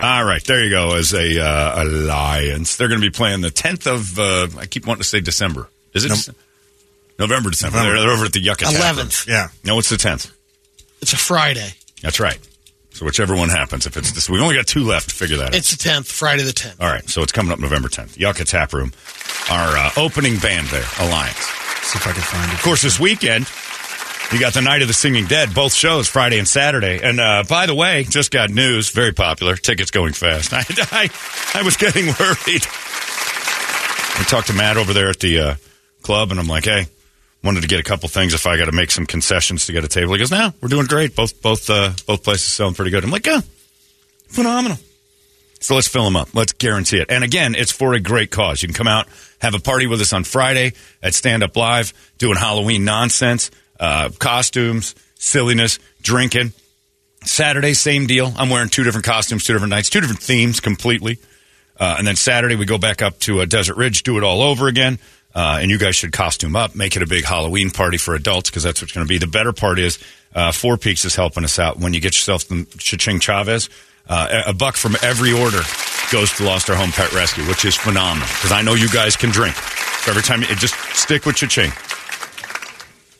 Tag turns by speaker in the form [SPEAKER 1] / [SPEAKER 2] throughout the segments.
[SPEAKER 1] All right, there you go. As a uh, alliance, they're going to be playing the tenth of. Uh, I keep wanting to say December. Is it Dece- November? December.
[SPEAKER 2] November.
[SPEAKER 1] They're, they're over at the Yucca.
[SPEAKER 3] 11th.
[SPEAKER 2] Yeah.
[SPEAKER 1] No, it's the tenth.
[SPEAKER 3] It's a Friday.
[SPEAKER 1] That's right. So whichever one happens, if it's this, we only got two left to figure that out.
[SPEAKER 3] It's the 10th, Friday the 10th.
[SPEAKER 1] All right, so it's coming up November tenth. Yucca Tap Room, our uh, opening band there, Alliance.
[SPEAKER 2] See if I can find it.
[SPEAKER 1] Of course, this weekend, you got the Night of the Singing Dead, both shows, Friday and Saturday. And uh, by the way, just got news, very popular, tickets going fast. I, I, I was getting worried. I talked to Matt over there at the uh, club, and I'm like, hey, wanted to get a couple things if I got to make some concessions to get a table. He goes, no, we're doing great. Both both uh, both places selling pretty good. I'm like, yeah, phenomenal. So let's fill them up. Let's guarantee it. And again, it's for a great cause. You can come out, have a party with us on Friday at Stand Up Live, doing Halloween nonsense, uh, costumes, silliness, drinking. Saturday, same deal. I'm wearing two different costumes, two different nights, two different themes completely. Uh, and then Saturday, we go back up to uh, Desert Ridge, do it all over again. Uh, and you guys should costume up, make it a big Halloween party for adults because that's what's going to be. The better part is uh, Four Peaks is helping us out. When you get yourself some Cha-Ching Chavez, uh, a a buck from every order goes to Lost Our Home Pet Rescue, which is phenomenal because I know you guys can drink. So every time, you, just stick with Cha-Ching.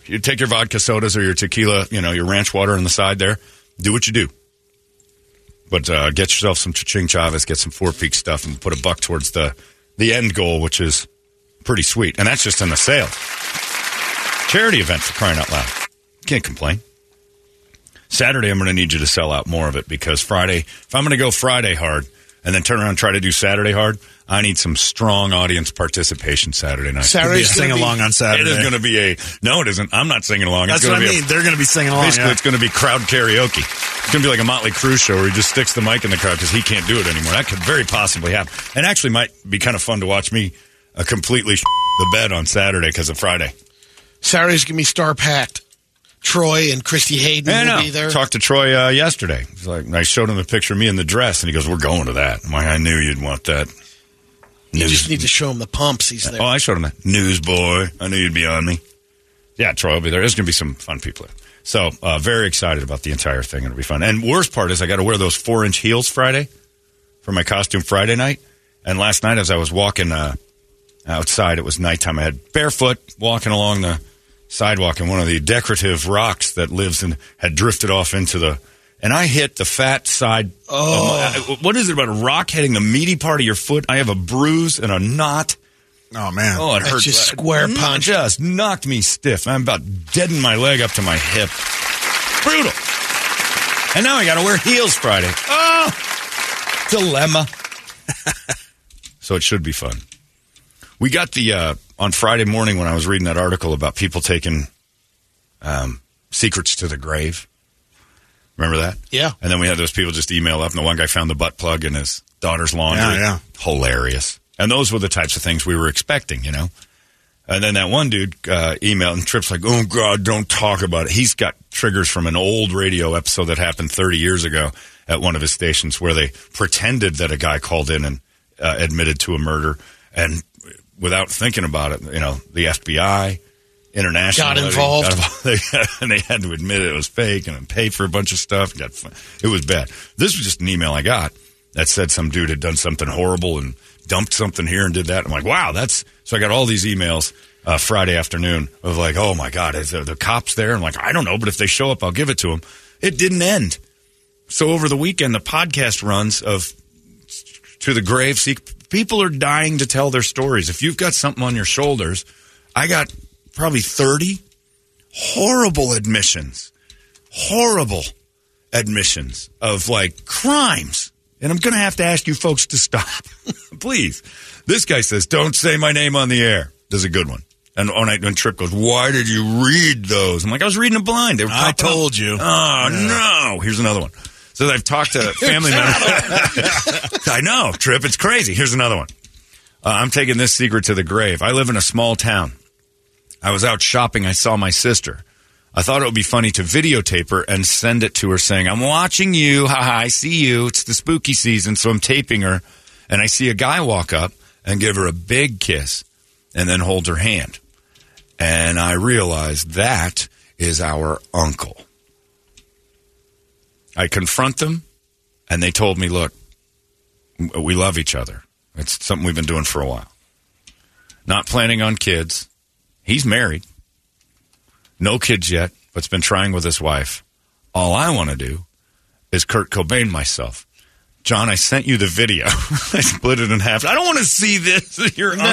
[SPEAKER 1] You take your vodka sodas or your tequila, you know, your ranch water on the side there. Do what you do. But uh, get yourself some Cha-Ching Chavez, get some Four Peak stuff, and put a buck towards the, the end goal, which is pretty sweet. And that's just in the sale. Charity event for crying out loud. Can't complain. Saturday, I'm going to need you to sell out more of it because Friday, if I'm going to go Friday hard and then turn around and try to do Saturday hard, I need some strong audience participation Saturday night.
[SPEAKER 3] Saturday's
[SPEAKER 2] Sing
[SPEAKER 3] gonna
[SPEAKER 2] along on Saturday.
[SPEAKER 1] It is going to be a no. It isn't. I'm not singing along.
[SPEAKER 2] That's
[SPEAKER 1] it's
[SPEAKER 2] what I
[SPEAKER 1] be a-
[SPEAKER 2] mean. They're going to be singing along.
[SPEAKER 1] Basically,
[SPEAKER 2] yeah.
[SPEAKER 1] it's going to be crowd karaoke. It's going to be like a Motley Crue show where he just sticks the mic in the crowd because he can't do it anymore. That could very possibly happen. And actually might be kind of fun to watch me uh, completely the bed on Saturday because of Friday.
[SPEAKER 3] Saturday's going to be star packed. Troy and Christy Hayden
[SPEAKER 1] I
[SPEAKER 3] will
[SPEAKER 1] know.
[SPEAKER 3] be there.
[SPEAKER 1] Talked to Troy uh, yesterday. He's like, I showed him the picture of me in the dress, and he goes, "We're going to that." I'm like, I knew you'd want that.
[SPEAKER 3] you
[SPEAKER 1] News-
[SPEAKER 3] just need to show him the pumps. He's there.
[SPEAKER 1] Oh, I showed him that. Newsboy. I knew you'd be on me. Yeah, Troy will be there. There's going to be some fun people there. So, uh, very excited about the entire thing. It'll be fun. And worst part is I got to wear those four inch heels Friday for my costume Friday night. And last night, as I was walking uh, outside, it was nighttime. I had barefoot walking along the sidewalk, and one of the decorative rocks that lives and had drifted off into the. And I hit the fat side.
[SPEAKER 3] Oh.
[SPEAKER 1] my- what is it about a rock hitting the meaty part of your foot? I have a bruise and a knot.
[SPEAKER 2] oh man.
[SPEAKER 1] Oh, it
[SPEAKER 3] That's
[SPEAKER 1] hurt.
[SPEAKER 3] just square
[SPEAKER 1] Mm,
[SPEAKER 3] punch.
[SPEAKER 1] Just knocked me stiff. I'm about deadened my leg up to my hip. Brutal. And now I got to wear heels Friday. Oh, dilemma. so it should be fun. We got the uh, on Friday morning when I was reading that article about people taking um, secrets to the grave. Remember that?
[SPEAKER 3] Yeah.
[SPEAKER 1] And then we had those people just email up, and the one guy found the butt plug in his daughter's laundry.
[SPEAKER 2] Yeah, yeah.
[SPEAKER 1] Hilarious. And those were the types of things we were expecting, you know? And then that one dude uh, emailed, and Tripp's like, oh, God, don't talk about it. He's got triggers from an old radio episode that happened 30 years ago at one of his stations where they pretended that a guy called in and uh, admitted to a murder. And without thinking about it, you know, the FBI, international
[SPEAKER 3] Got involved.
[SPEAKER 1] and they had to admit it was fake and pay for a bunch of stuff. Got it was bad. This was just an email I got that said some dude had done something horrible and dumped something here and did that. I'm like, wow, that's so. I got all these emails uh, Friday afternoon of like, oh my god, is there the cops there? I'm like, I don't know, but if they show up, I'll give it to them. It didn't end. So over the weekend, the podcast runs of to the grave. See, people are dying to tell their stories. If you've got something on your shoulders, I got probably 30 horrible admissions, horrible admissions of like crimes. And I'm going to have to ask you folks to stop. Please. This guy says, don't say my name on the air. This is a good one. And on I, when Trip goes, why did you read those? I'm like, I was reading a blind. They were
[SPEAKER 2] I
[SPEAKER 1] popping up.
[SPEAKER 2] told you.
[SPEAKER 1] Oh, no. Here's another one. So I've talked to family members. I know, Trip. It's crazy. Here's another one. Uh, I'm taking this secret to the grave. I live in a small town. I was out shopping. I saw my sister. I thought it would be funny to videotape her and send it to her saying, I'm watching you. Haha, I see you. It's the spooky season. So I'm taping her. And I see a guy walk up and give her a big kiss and then hold her hand. And I realized that is our uncle. I confront them and they told me, look, we love each other. It's something we've been doing for a while. Not planning on kids. He's married. No kids yet, but's been trying with his wife. All I want to do is Kurt Cobain myself. John, I sent you the video. I split it in half. I don't want to see this. Your uncle.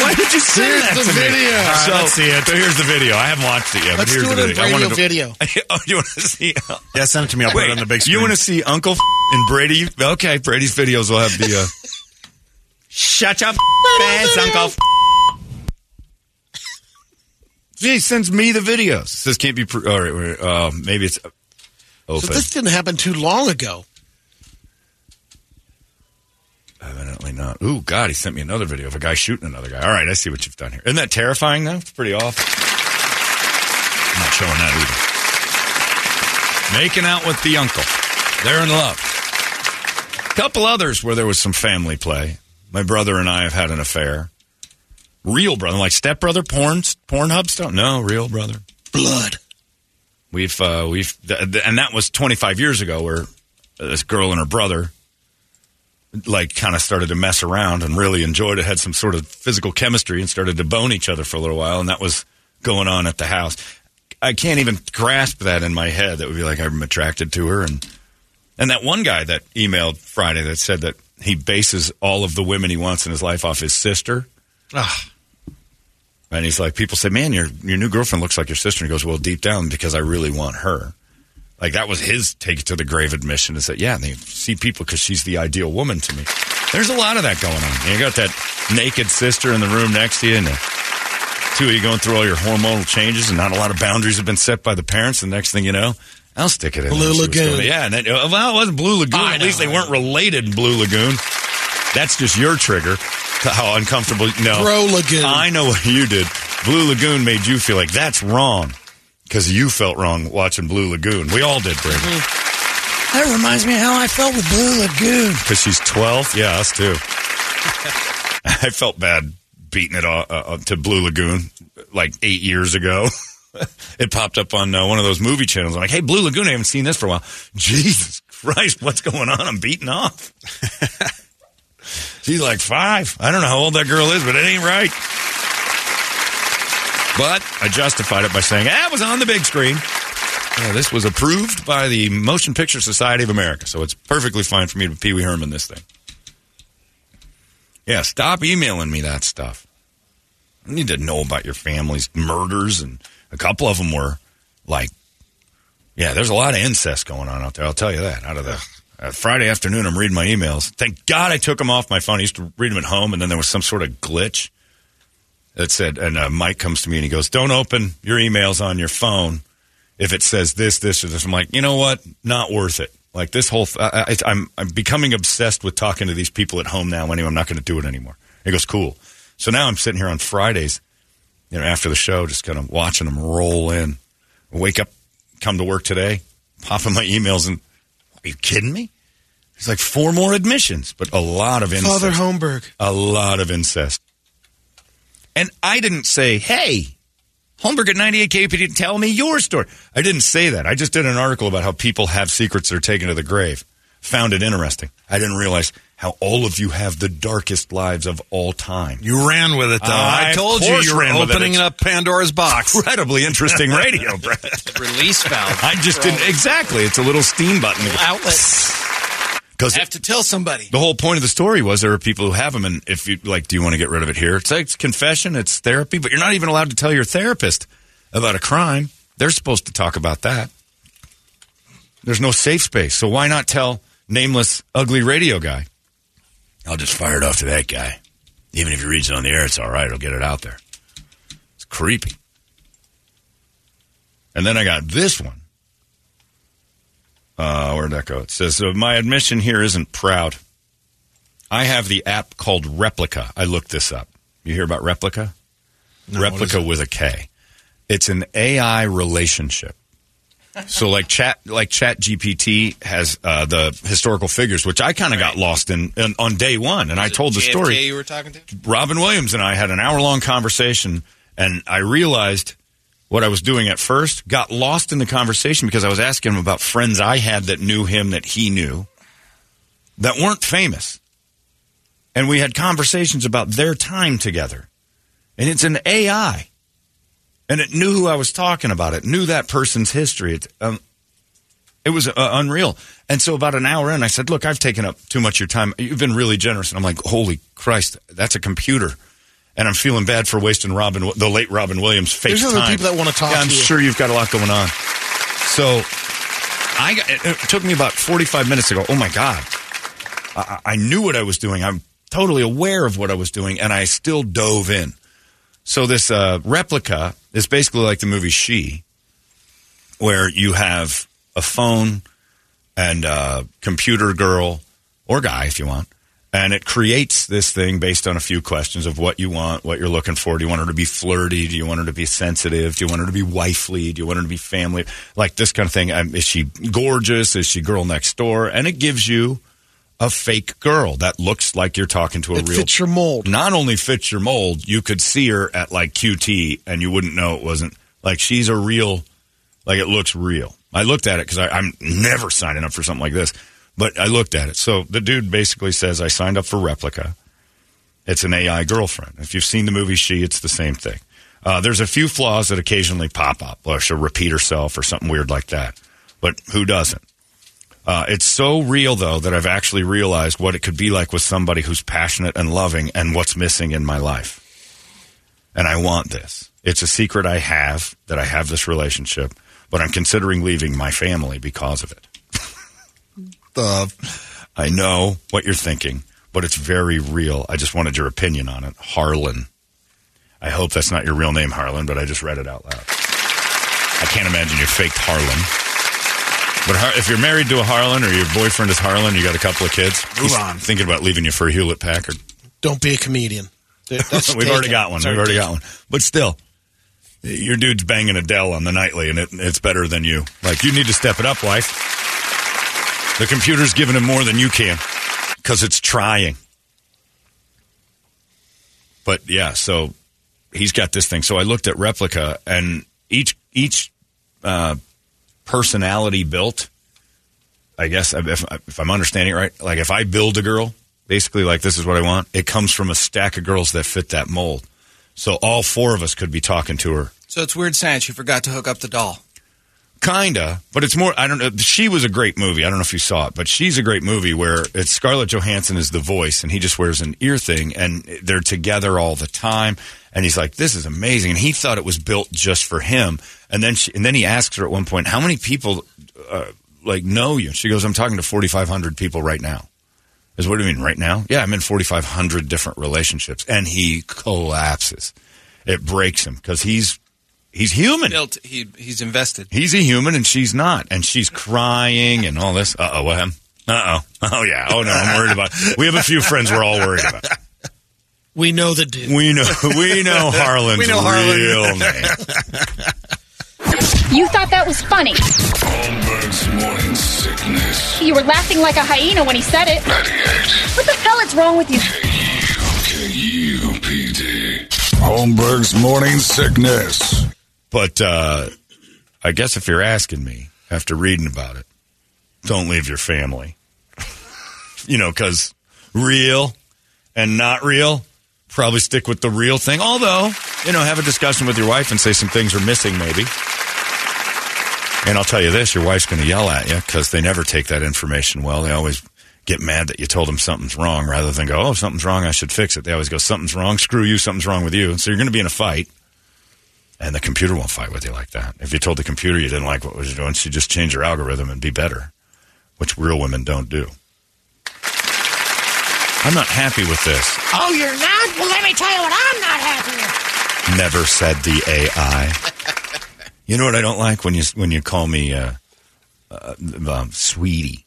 [SPEAKER 1] Why did you send
[SPEAKER 3] Here's
[SPEAKER 1] that
[SPEAKER 3] the
[SPEAKER 1] to me?
[SPEAKER 3] video. All right,
[SPEAKER 1] so,
[SPEAKER 2] let's see it.
[SPEAKER 1] so here's the video. I haven't watched it yet,
[SPEAKER 3] Let's
[SPEAKER 1] but here's
[SPEAKER 3] do
[SPEAKER 1] the
[SPEAKER 3] it
[SPEAKER 1] video.
[SPEAKER 3] on
[SPEAKER 1] I wanted
[SPEAKER 3] radio
[SPEAKER 1] to-
[SPEAKER 3] video.
[SPEAKER 1] oh, you want to see?
[SPEAKER 2] Yeah, send it to me. I'll put it on the big screen.
[SPEAKER 1] You want to see Uncle and Brady? Okay, Brady's videos will have the. Uh, Shut up, ass, Uncle. He sends me the videos. Says can't be. Pro- all right, wait, uh, maybe it's
[SPEAKER 3] So this didn't happen too long ago.
[SPEAKER 1] Evidently not. Ooh, God, he sent me another video of a guy shooting another guy. All right, I see what you've done here. Isn't that terrifying, though? It's pretty awful. I'm not showing that either. Making out with the uncle. They're in love. A Couple others where there was some family play. My brother and I have had an affair. Real brother, like stepbrother, porn, Pornhub stuff. No, real brother.
[SPEAKER 3] Blood.
[SPEAKER 1] We've uh, we've th- th- and that was 25 years ago, where this girl and her brother like kind of started to mess around and really enjoyed it. Had some sort of physical chemistry and started to bone each other for a little while, and that was going on at the house. I can't even grasp that in my head. That would be like I'm attracted to her, and and that one guy that emailed Friday that said that he bases all of the women he wants in his life off his sister.
[SPEAKER 2] Ah,
[SPEAKER 1] And he's like, people say, man, your your new girlfriend looks like your sister. And he goes, well, deep down, because I really want her. Like that was his take to the grave admission is that, yeah, they see people because she's the ideal woman to me. There's a lot of that going on. You got that naked sister in the room next to you, and the two of you going through all your hormonal changes, and not a lot of boundaries have been set by the parents. The next thing you know, I'll stick it in.
[SPEAKER 3] Blue
[SPEAKER 1] there. She was
[SPEAKER 3] Lagoon.
[SPEAKER 1] yeah, and then, uh, well, it wasn't Blue Lagoon.
[SPEAKER 3] I
[SPEAKER 1] At least they
[SPEAKER 3] I
[SPEAKER 1] weren't related in Blue Lagoon. That's just your trigger to how uncomfortable. No,
[SPEAKER 3] Bro Lagoon.
[SPEAKER 1] I know what you did. Blue Lagoon made you feel like that's wrong because you felt wrong watching Blue Lagoon. We all did, Brady.
[SPEAKER 3] That reminds me of how I felt with Blue Lagoon.
[SPEAKER 1] Because she's 12? Yeah, us too. I felt bad beating it uh, uh, to Blue Lagoon like eight years ago. it popped up on uh, one of those movie channels. I'm like, hey, Blue Lagoon, I haven't seen this for a while. Jesus Christ, what's going on? I'm beating off. She's like five. I don't know how old that girl is, but it ain't right. But I justified it by saying, it was on the big screen. Yeah, this was approved by the Motion Picture Society of America, so it's perfectly fine for me to Pee Wee Herman this thing. Yeah, stop emailing me that stuff. I need to know about your family's murders, and a couple of them were like, yeah, there's a lot of incest going on out there. I'll tell you that. Out of the uh, Friday afternoon, I'm reading my emails. Thank God I took them off my phone. I used to read them at home, and then there was some sort of glitch that said, and uh, Mike comes to me and he goes, "Don't open your emails on your phone if it says this, this, or this." I'm like, you know what? Not worth it. Like this whole, th- I, I, I'm I'm becoming obsessed with talking to these people at home now. Anyway, I'm not going to do it anymore. He goes, "Cool." So now I'm sitting here on Fridays, you know, after the show, just kind of watching them roll in. Wake up, come to work today, popping my emails, and are you kidding me? There's like four more admissions, but a lot of incest.
[SPEAKER 3] Father Holmberg.
[SPEAKER 1] a lot of incest. And I didn't say, hey, Holmberg at 98 KPD, tell me your story. I didn't say that. I just did an article about how people have secrets that are taken to the grave. Found it interesting. I didn't realize how all of you have the darkest lives of all time.
[SPEAKER 2] you ran with it though.
[SPEAKER 1] I,
[SPEAKER 2] I told you you were
[SPEAKER 1] ran with it.
[SPEAKER 2] opening up Pandora's box.
[SPEAKER 1] Incredibly interesting radio, Brett.
[SPEAKER 4] Release valve.
[SPEAKER 1] I just didn't. Exactly. It's a little steam button.
[SPEAKER 4] Outlets.
[SPEAKER 1] Because
[SPEAKER 3] I have to tell somebody.
[SPEAKER 1] the whole point of the story was there are people who have them, and if you like, do you want to get rid of it here? It's like it's confession, it's therapy, but you're not even allowed to tell your therapist about a crime. They're supposed to talk about that. There's no safe space, so why not tell nameless, ugly radio guy? I'll just fire it off to that guy. Even if he reads it on the air, it's all right. It'll get it out there. It's creepy. And then I got this one. Uh, where'd that go? It says, My admission here isn't proud. I have the app called Replika. I looked this up. You hear about Replika? Replika with a K. It's an AI relationship. So like chat like Chat GPT has uh, the historical figures, which I kind of got lost in, in on day one, and I told the
[SPEAKER 4] JFK
[SPEAKER 1] story.
[SPEAKER 4] you were talking to?
[SPEAKER 1] Robin Williams and I had an hour long conversation, and I realized what I was doing at first, got lost in the conversation because I was asking him about friends I had that knew him that he knew that weren't famous. And we had conversations about their time together. And it's an AI. And it knew who I was talking about. It knew that person's history. It, um, it was uh, unreal. And so about an hour in, I said, look, I've taken up too much of your time. You've been really generous. And I'm like, holy Christ, that's a computer. And I'm feeling bad for wasting Robin, the late Robin Williams fake
[SPEAKER 3] There's
[SPEAKER 1] time.
[SPEAKER 3] people that wanna talk
[SPEAKER 1] Yeah, I'm
[SPEAKER 3] to
[SPEAKER 1] sure you've got a lot going on. So I got, it, it took me about 45 minutes to go, oh my God. I, I knew what I was doing. I'm totally aware of what I was doing, and I still dove in. So this uh, Replika is basically like the movie She, where you have a phone and a computer girl or guy, if you want, and it creates this thing based on a few questions of what you want, what you're looking for. Do you want her to be flirty? Do you want her to be sensitive? Do you want her to be wifely? Do you want her to be family? Like this kind of thing. Um, is she gorgeous? Is she girl next door? And it gives you a fake girl that looks like you're talking to a
[SPEAKER 3] It
[SPEAKER 1] real
[SPEAKER 3] fits your mold.
[SPEAKER 1] not only fits your mold, you could see her at like QT and you wouldn't know it wasn't like she's a real, like it looks real. I looked at it because I'm never signing up for something like this, but I looked at it. So the dude basically says, I signed up for Replika. It's an AI girlfriend. If you've seen the movie She, it's the same thing. Uh, there's a few flaws that occasionally pop up, or she'll repeat herself or something weird like that. But who doesn't? Uh, it's so real, though, that I've actually realized what it could be like with somebody who's passionate and loving and what's missing in my life. And I want this. It's a secret I have that I have this relationship, but I'm considering leaving my family because of it.
[SPEAKER 2] The
[SPEAKER 1] I know what you're thinking, but it's very real. I just wanted your opinion on it. Harlan. I hope that's not your real name, Harlan, but I just read it out loud. I can't imagine you faked Harlan. But Har- if you're married to a Harlan or your boyfriend is Harlan, you got a couple of kids,
[SPEAKER 2] Move on.
[SPEAKER 1] thinking about leaving you for a Hewlett Packard.
[SPEAKER 3] Don't be a comedian. That's
[SPEAKER 1] We've already got one.
[SPEAKER 3] It's
[SPEAKER 1] We've already
[SPEAKER 3] taken.
[SPEAKER 1] got one. But still, your dude's banging Adele on the nightly, and it, it's better than you. Like, you need to step it up, wife. The computer's giving him more than you can because it's trying. But yeah, so he's got this thing. So I looked at Replika, and each each uh, personality built. I guess if, if I'm understanding it right, like if I build a girl, basically like this is what I want, it comes from a stack of girls that fit that mold. So all four of us could be talking to her.
[SPEAKER 4] So it's weird science. You forgot to hook up the doll.
[SPEAKER 1] Kinda, but it's more. I don't know. She was a great movie. I don't know if you saw it, but she's a great movie where it's Scarlett Johansson is the voice, and he just wears an ear thing, and they're together all the time. And he's like, "This is amazing," and he thought it was built just for him. And then, she, and then he asks her at one point, "How many people uh, like know you?" She goes, "I'm talking to 4,500 people right now." Is what do you mean right now? Yeah, I'm in 4,500 different relationships, and he collapses. It breaks him because he's he's human.
[SPEAKER 4] Built. He he's invested.
[SPEAKER 1] He's a human and she's not. And she's crying and all this. Uh oh, what happened? Uh oh. Oh, yeah. Oh, no, I'm worried about We have a few friends we're all worried about.
[SPEAKER 3] We know the dude.
[SPEAKER 1] We know we know Harlan's
[SPEAKER 2] We know Harlan.
[SPEAKER 1] real name.
[SPEAKER 5] You thought that was funny.
[SPEAKER 6] Holmberg's morning sickness.
[SPEAKER 5] You were laughing like a hyena when he said it.
[SPEAKER 6] 98
[SPEAKER 5] What the hell is wrong with you?
[SPEAKER 6] KUPD. Holmberg's morning sickness.
[SPEAKER 1] But uh, I guess if you're asking me after reading about it, don't leave your family. you know, because real and not real, probably stick with the real thing. Although, you know, have a discussion with your wife and say some things are missing, maybe. And I'll tell you this your wife's going to yell at you because they never take that information well. They always get mad that you told them something's wrong rather than go, oh, something's wrong, I should fix it. They always go, something's wrong, screw you, something's wrong with you. So you're going to be in a fight. And the computer won't fight with you like that. If you told the computer you didn't like what it was doing, she'd just change her algorithm and be better, which real women don't do. I'm not happy with this.
[SPEAKER 3] Oh, you're not? Well, let me tell you what I'm not happy with.
[SPEAKER 1] Never said the AI. you know what I don't like when you when you call me uh, uh, um, sweetie.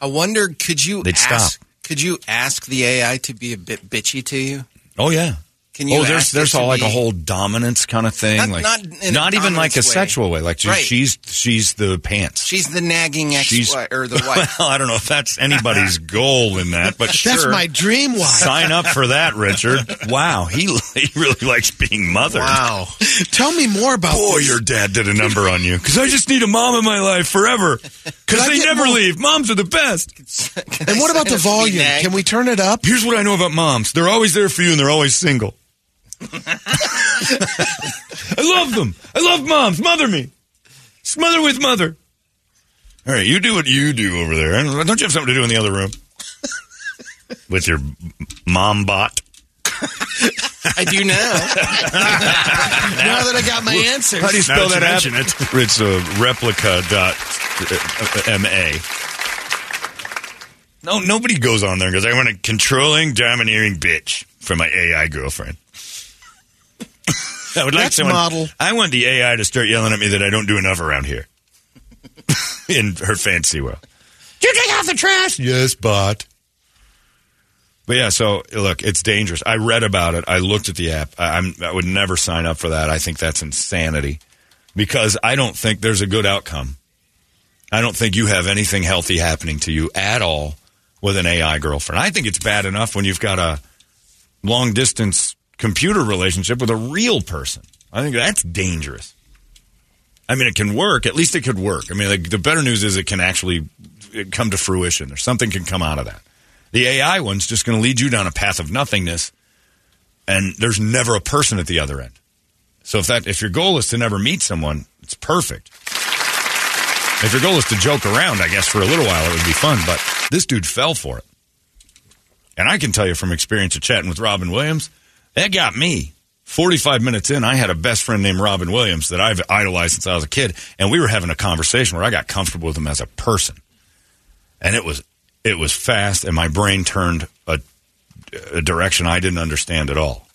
[SPEAKER 4] I wonder, could you
[SPEAKER 1] They'd
[SPEAKER 4] ask,
[SPEAKER 1] stop.
[SPEAKER 4] Could you ask the AI to be a bit bitchy to you?
[SPEAKER 1] Oh yeah.
[SPEAKER 4] Can oh, you
[SPEAKER 1] oh, there's
[SPEAKER 4] ask
[SPEAKER 1] there's
[SPEAKER 4] it to
[SPEAKER 1] all like a whole dominance kind of thing,
[SPEAKER 4] Not-
[SPEAKER 1] like
[SPEAKER 4] not in a
[SPEAKER 1] even like a
[SPEAKER 4] way.
[SPEAKER 1] sexual way. Like she-
[SPEAKER 4] Right.
[SPEAKER 1] she's she's the pants.
[SPEAKER 4] She's the nagging ex
[SPEAKER 1] She's
[SPEAKER 4] or the wife.
[SPEAKER 1] Well, I don't know if that's anybody's goal in that, but
[SPEAKER 3] That's my dream wife.
[SPEAKER 1] Sign up for that, Richard. Wow, he he really likes being mothered.
[SPEAKER 3] Wow. Tell me more about
[SPEAKER 1] Boy,
[SPEAKER 3] this.
[SPEAKER 1] your dad did a number on you because I just need a mom in my life forever. Because they never
[SPEAKER 3] more-
[SPEAKER 1] leave. Moms are the best.
[SPEAKER 3] And what about the volume? Can we turn it up?
[SPEAKER 1] Here's what I know about moms: they're always there for you, and they're always single. I love them. I love moms. Mother me. Smother with mother. All right, you do what you do over there. Don't you have something to do in the other room? With your mom bot?
[SPEAKER 4] I do now.
[SPEAKER 3] Now that I got my answers.
[SPEAKER 1] How do you
[SPEAKER 7] Now
[SPEAKER 1] spell
[SPEAKER 7] that
[SPEAKER 1] that
[SPEAKER 7] you
[SPEAKER 1] app?
[SPEAKER 7] it.
[SPEAKER 1] It's a Replika dot uh, ma. No, nobody goes on there and goes, I want a controlling, domineering bitch for my AI girlfriend. I would like
[SPEAKER 3] That's
[SPEAKER 1] someone.
[SPEAKER 3] model.
[SPEAKER 1] I want the AI to start yelling at me that I don't do enough around here. In her fancy world. You take out the trash. Yes, but. But yeah, so look, it's dangerous. I read about it. I looked at the app. I, I'm, I would never sign up for that. I think that's insanity because I don't think there's a good outcome. I don't think you have anything healthy happening to you at all with an AI girlfriend. I think it's bad enough when you've got a long distance computer relationship with a real person. I think that's dangerous. I mean, it can work. At least it could work. I mean, like, the better news is it can actually come to fruition, or something can come out of that. The AI one's just going to lead you down a path of nothingness, and there's never a person at the other end. So if that if your goal is to never meet someone, it's perfect. If your goal is to joke around, I guess for a little while it would be fun, but this dude fell for it. And I can tell you from experience of chatting with Robin Williams, that got me. 45 minutes in, I had a best friend named Robin Williams that I've idolized since I was a kid, and we were having a conversation where I got comfortable with him as a person. And it was it was fast and my brain turned a, a direction I didn't understand at all.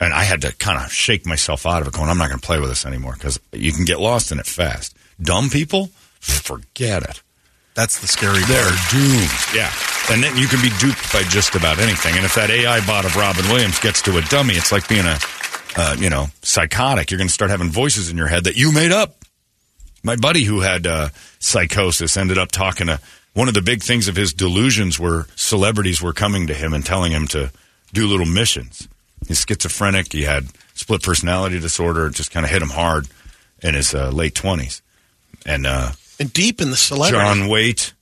[SPEAKER 1] And I had to kind of shake myself out of it, going, I'm not going to play with this anymore because you can get lost in it fast. Dumb people, forget it.
[SPEAKER 2] That's the scary
[SPEAKER 1] They're
[SPEAKER 2] part.
[SPEAKER 1] doomed. Yeah. And then you can be duped by just about anything. And if that AI bot of Robin Williams gets to a dummy, it's like being a, uh, you know, psychotic. You're going to start having voices in your head that you made up. My buddy who had uh, psychosis ended up talking to one of the big things of his delusions were celebrities were coming to him and telling him to do little missions. He's schizophrenic. He had split personality disorder. It just kind of hit him hard in his uh, late 20s. And uh,
[SPEAKER 3] And deep in the celebrity.
[SPEAKER 1] John Waite.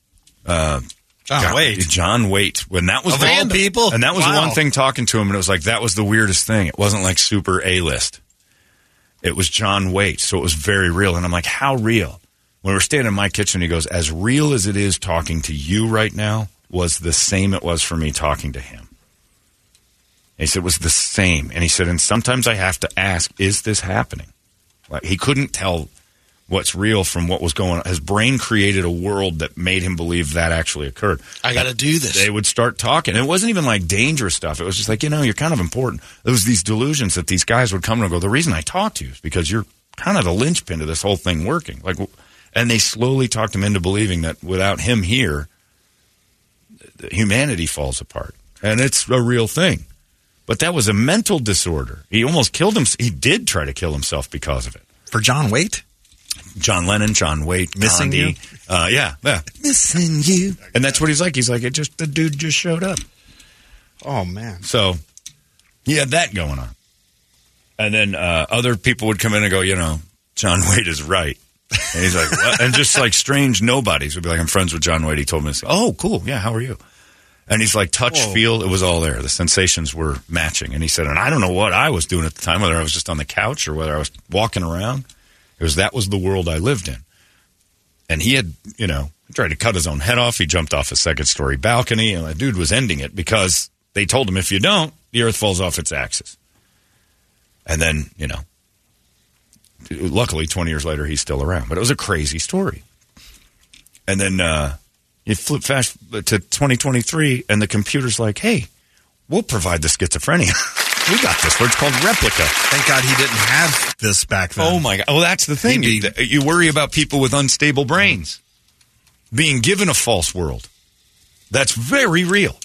[SPEAKER 1] Uh,
[SPEAKER 2] John
[SPEAKER 1] God,
[SPEAKER 2] Waite.
[SPEAKER 1] John Waite. When that was
[SPEAKER 2] Of
[SPEAKER 1] the
[SPEAKER 2] all people?
[SPEAKER 1] and that was the one thing talking to him, and it was like that was the weirdest thing. It wasn't like super A list. It was John Waite, so it was very real. And I'm like, how real? When we're standing in my kitchen, he goes, as real as it is talking to you right now was the same it was for me talking to him. And he said it was the same, and he said, and sometimes I have to ask, is this happening? Like he couldn't tell what's real from what was going on. His brain created a world that made him believe that actually occurred.
[SPEAKER 3] I got to do this.
[SPEAKER 1] They would start talking. It wasn't even like dangerous stuff. It was just like, you know, you're kind of important. There was these delusions that these guys would come and go, the reason I talk to you is because you're kind of the linchpin to this whole thing working. Like, and they slowly talked him into believing that without him here, humanity falls apart. And it's a real thing. But that was a mental disorder. He almost killed himself. He did try to kill himself because of it.
[SPEAKER 2] For John Waite?
[SPEAKER 1] John Lennon, John Waite,
[SPEAKER 2] Missing
[SPEAKER 1] Gandhi.
[SPEAKER 2] you?
[SPEAKER 1] Uh, yeah, yeah.
[SPEAKER 2] Missing you.
[SPEAKER 1] And that's what he's like. He's like, it just the dude just showed up.
[SPEAKER 2] Oh, man.
[SPEAKER 1] So he had that going on. And then uh, other people would come in and go, you know, John Waite is right. And he's like, what? and just like strange nobodies would be like, I'm friends with John Waite. He told me this. Oh, cool. Yeah, how are you? And he's like, touch, feel, it was all there. The sensations were matching. And he said, and I don't know what I was doing at the time, whether I was just on the couch or whether I was walking around. Was that was the world I lived in. And he had, you know, tried to cut his own head off. He jumped off a second story balcony, and the dude was ending it because they told him if you don't, the earth falls off its axis. And then, you know, luckily 20 years later, he's still around. But it was a crazy story. And then uh, You flip fast to 2023, and the computer's like, hey, we'll provide the schizophrenia. we got this. It's called Replika.
[SPEAKER 2] Thank God he didn't have this back then.
[SPEAKER 1] Oh my god! Well, that's the thing.
[SPEAKER 2] He'd
[SPEAKER 1] You, you worry about people with unstable brains being given a false world. That's very real.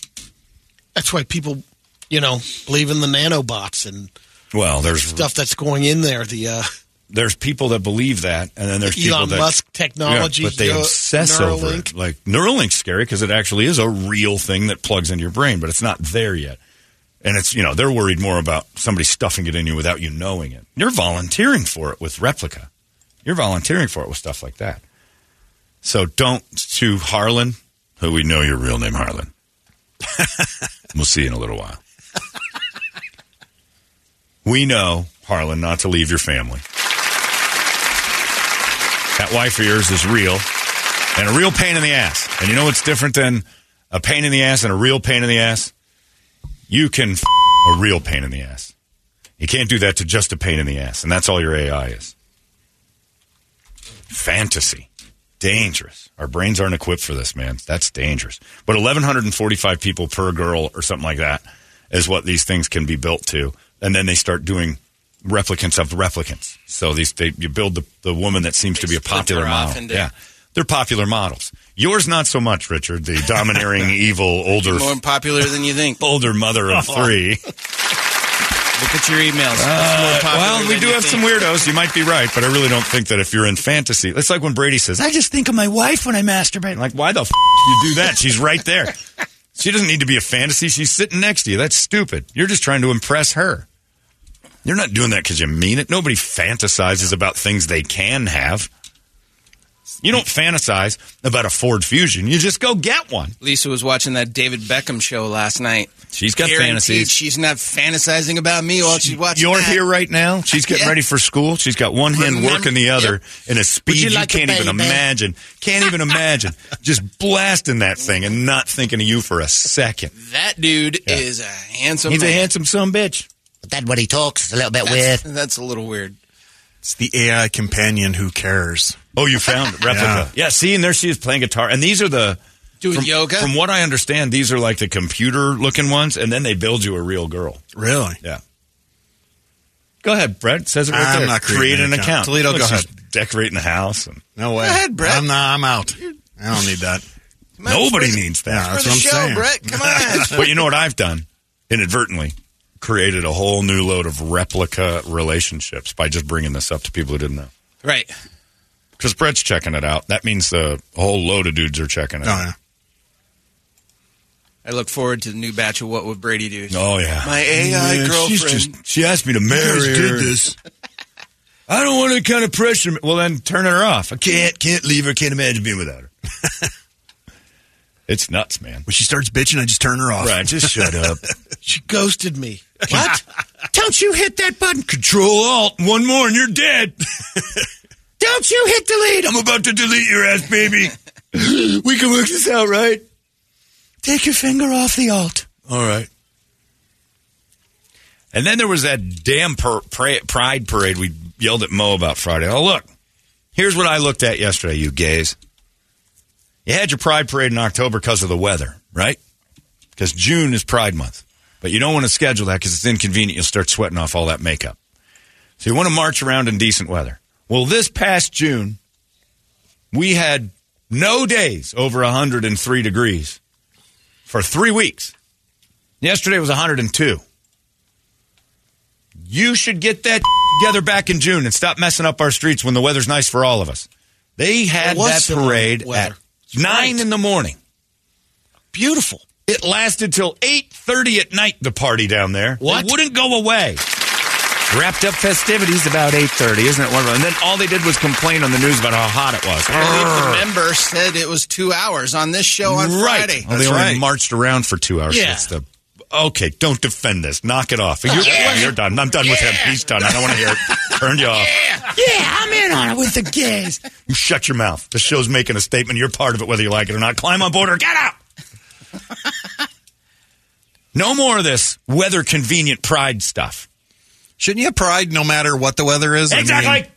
[SPEAKER 3] That's why people, you know, believe in the nanobots and
[SPEAKER 1] Well, there's
[SPEAKER 3] stuff that's going in there. The uh,
[SPEAKER 1] there's people that believe that, and then there's people
[SPEAKER 3] Elon
[SPEAKER 1] that
[SPEAKER 3] Musk technology,
[SPEAKER 1] Yeah, but they
[SPEAKER 3] uh,
[SPEAKER 1] obsess over it. Like Neuralink's scary because it actually is a real thing that plugs into your brain, but it's not there yet. And it's you know they're worried more about somebody stuffing it in you without you knowing it. You're volunteering for it with Replika. You're volunteering for it with stuff like that. So don't to Harlan, who we know your real name Harlan. we'll see you in a little while. We know, Harlan, not to leave your family. That wife of yours is real and a real pain in the ass. And you know what's different than a pain in the ass and a real pain in the ass? You can f- a real pain in the ass. You can't do that to just a pain in the ass, and that's all your AI is. Fantasy. Dangerous. Our brains aren't equipped for this, man. That's dangerous. But 1,145 people per girl or something like that is what these things can be built to. And then they start doing replicants of replicants. So these they, you build the, the woman that seems to be a popular model.
[SPEAKER 4] into-
[SPEAKER 1] Yeah. They're popular models. Yours not so much, Richard, the domineering, evil, older
[SPEAKER 4] More popular than you think.
[SPEAKER 1] older mother of three.
[SPEAKER 4] Look at your emails. It's more popular
[SPEAKER 1] Uh, well, we do have
[SPEAKER 4] think.
[SPEAKER 1] some weirdos. You might be right, but I really don't think that if you're in fantasy, it's like when Brady says, "I just think of my wife when I masturbate." Like, why the f- you do that? She's right there. She doesn't need to be a fantasy. She's sitting next to you. That's stupid. You're just trying to impress her. You're not doing that because you mean it. Nobody fantasizes about things they can have. You don't fantasize about a Ford Fusion. You just go get one.
[SPEAKER 4] Lisa was watching that David Beckham show last night.
[SPEAKER 1] She's got
[SPEAKER 4] Guaranteed
[SPEAKER 1] fantasies.
[SPEAKER 4] She's not fantasizing about me while she's watching.
[SPEAKER 1] You're
[SPEAKER 4] that.
[SPEAKER 1] here right now. She's getting
[SPEAKER 4] Yeah.
[SPEAKER 1] ready for school. She's got one hand
[SPEAKER 4] Remember-
[SPEAKER 1] working the other in a speed
[SPEAKER 3] you
[SPEAKER 1] you,
[SPEAKER 3] like a
[SPEAKER 1] can't even
[SPEAKER 3] baby?
[SPEAKER 1] imagine. Can't even imagine. Just blasting that thing and not thinking of you for a second.
[SPEAKER 4] That dude is a handsome.
[SPEAKER 1] He's a handsome son bitch.
[SPEAKER 7] But then when he talks, a little bit
[SPEAKER 4] That's,
[SPEAKER 7] weird.
[SPEAKER 4] that's a little weird.
[SPEAKER 2] It's the AI companion who cares.
[SPEAKER 1] Oh, you found it. Replika. Yeah. see, and there she is playing guitar. And these are the
[SPEAKER 4] Doing
[SPEAKER 1] from,
[SPEAKER 4] yoga.
[SPEAKER 1] From what I understand, these are like the computer looking ones, and then they build you a real girl.
[SPEAKER 2] Really?
[SPEAKER 1] Yeah. Go ahead, Brett. Says it right
[SPEAKER 2] I'm
[SPEAKER 1] there.
[SPEAKER 2] not creating
[SPEAKER 1] Create
[SPEAKER 2] an
[SPEAKER 1] an
[SPEAKER 2] account.
[SPEAKER 1] account.
[SPEAKER 2] Toledo,
[SPEAKER 1] Look,
[SPEAKER 2] go ahead.
[SPEAKER 1] Decorating the house. And
[SPEAKER 2] No way.
[SPEAKER 4] Go ahead, Brett.
[SPEAKER 2] I'm, not, I'm out. I don't need that.
[SPEAKER 1] nobody needs that.
[SPEAKER 2] Yeah,
[SPEAKER 4] For
[SPEAKER 2] that's
[SPEAKER 4] the
[SPEAKER 2] what I'm
[SPEAKER 4] show,
[SPEAKER 2] saying.
[SPEAKER 4] Brett. Come on.
[SPEAKER 1] But you know what I've done? Inadvertently created a whole new load of Replika relationships by just bringing this up to people who didn't know.
[SPEAKER 4] right.
[SPEAKER 1] Because Brett's checking it out. That means the whole load of dudes are checking it
[SPEAKER 2] Oh,
[SPEAKER 1] out.
[SPEAKER 2] yeah.
[SPEAKER 4] I look forward to the new batch of What Would Brady Do?
[SPEAKER 1] Oh, yeah.
[SPEAKER 4] My AI
[SPEAKER 1] Man,
[SPEAKER 4] girlfriend.
[SPEAKER 1] She's just, she asked me to marry her. I don't want to kind of pressure me. Well, then turn her off. I can't, can't leave her. Can't imagine being without her. it's nuts, man.
[SPEAKER 2] When she starts bitching, I just turn her off.
[SPEAKER 1] Right, just shut up.
[SPEAKER 3] She ghosted me.
[SPEAKER 1] What? Don't you hit that button. Control Alt. One more and you're dead. Don't you hit delete. I'm about to delete your ass, baby. we can work this out, right? Take your finger off the Alt. All right. And then there was that damn per- pra- pride parade we yelled at Mo about Friday. Oh, look. Here's what I looked at yesterday, you gays. You had your pride parade in October because of the weather, right? Because June is Pride Month. But you don't want to schedule that because it's inconvenient. You'll start sweating off all that makeup. So you want to march around in decent weather. Well, this past June, we had no days over 103 degrees for three weeks. Yesterday was 102. You should get that together back in June and stop messing up our streets when the weather's nice for all of us. They had that parade at nine in the morning.
[SPEAKER 3] Beautiful.
[SPEAKER 1] It lasted till eight thirty at night. The party down there.
[SPEAKER 3] What?
[SPEAKER 1] It wouldn't go away. Wrapped up festivities about eight thirty, isn't it? One and then all they did was complain on the news about how hot it was.
[SPEAKER 4] The member said it was two hours on this show on
[SPEAKER 1] right.
[SPEAKER 4] Friday.
[SPEAKER 1] Well, they
[SPEAKER 2] That's
[SPEAKER 1] only
[SPEAKER 2] right.
[SPEAKER 1] marched around for two hours.
[SPEAKER 3] Yeah.
[SPEAKER 1] That's the okay. Don't defend this. Knock it off. You're, you're done. I'm done with him. He's done. I don't want to hear it. Turned you off. Yeah, I'm in on it with the gays. You shut your mouth. The show's making a statement. You're part of it, whether you like it or not. Climb on board or get out. no more of this weather convenient pride stuff.
[SPEAKER 2] Shouldn't you have pride no matter what the weather is? I mean,
[SPEAKER 1] Exactly.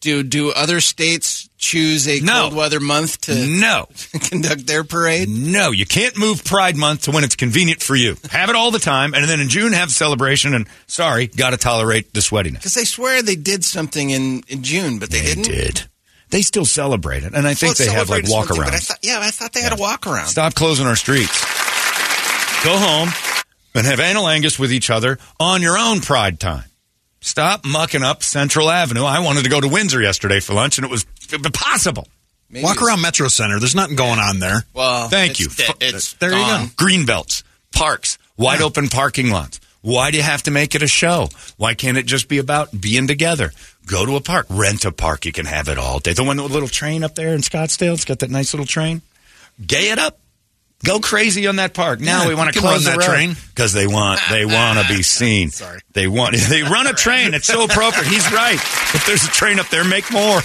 [SPEAKER 4] Do do other states choose a
[SPEAKER 1] No.
[SPEAKER 4] cold weather month to
[SPEAKER 1] No.
[SPEAKER 4] conduct their parade?
[SPEAKER 1] No, you can't move Pride Month to when it's convenient for you. Have it all the time, and then in June have celebration. And sorry, got to tolerate the sweatiness.
[SPEAKER 4] Because they swear they did something in, in June, but they,
[SPEAKER 1] They
[SPEAKER 4] didn't.
[SPEAKER 1] did. They still celebrate it, and I think
[SPEAKER 4] Well,
[SPEAKER 1] they have like
[SPEAKER 4] celebrate is one
[SPEAKER 1] walk
[SPEAKER 4] around. but I thought, yeah, I thought they had a walk around.
[SPEAKER 1] Stop closing our streets. Go home and have analangus with each other on your own Pride time. Stop mucking up Central Avenue. I wanted to go to Windsor yesterday for lunch, and it was impossible.
[SPEAKER 4] Maybe
[SPEAKER 2] Walk around Metro Center. There's nothing going on there.
[SPEAKER 4] Well,
[SPEAKER 1] Thank you.
[SPEAKER 4] de- it's
[SPEAKER 1] there you go. Green belts, parks, wide open parking lots. Why do you have to make it a show? Why can't it just be about being together? Go to a park, rent a park. You can have it all day. The one with the little train up there in Scottsdale. It's got that nice little train. Gay it up. Go crazy on that park. Now
[SPEAKER 2] Yeah,
[SPEAKER 1] we want to
[SPEAKER 2] can
[SPEAKER 1] close
[SPEAKER 2] that train.
[SPEAKER 1] because they want they want to be seen.
[SPEAKER 2] Sorry.
[SPEAKER 1] They want they run a train. It's so appropriate. He's right. If there's a train up there, make more.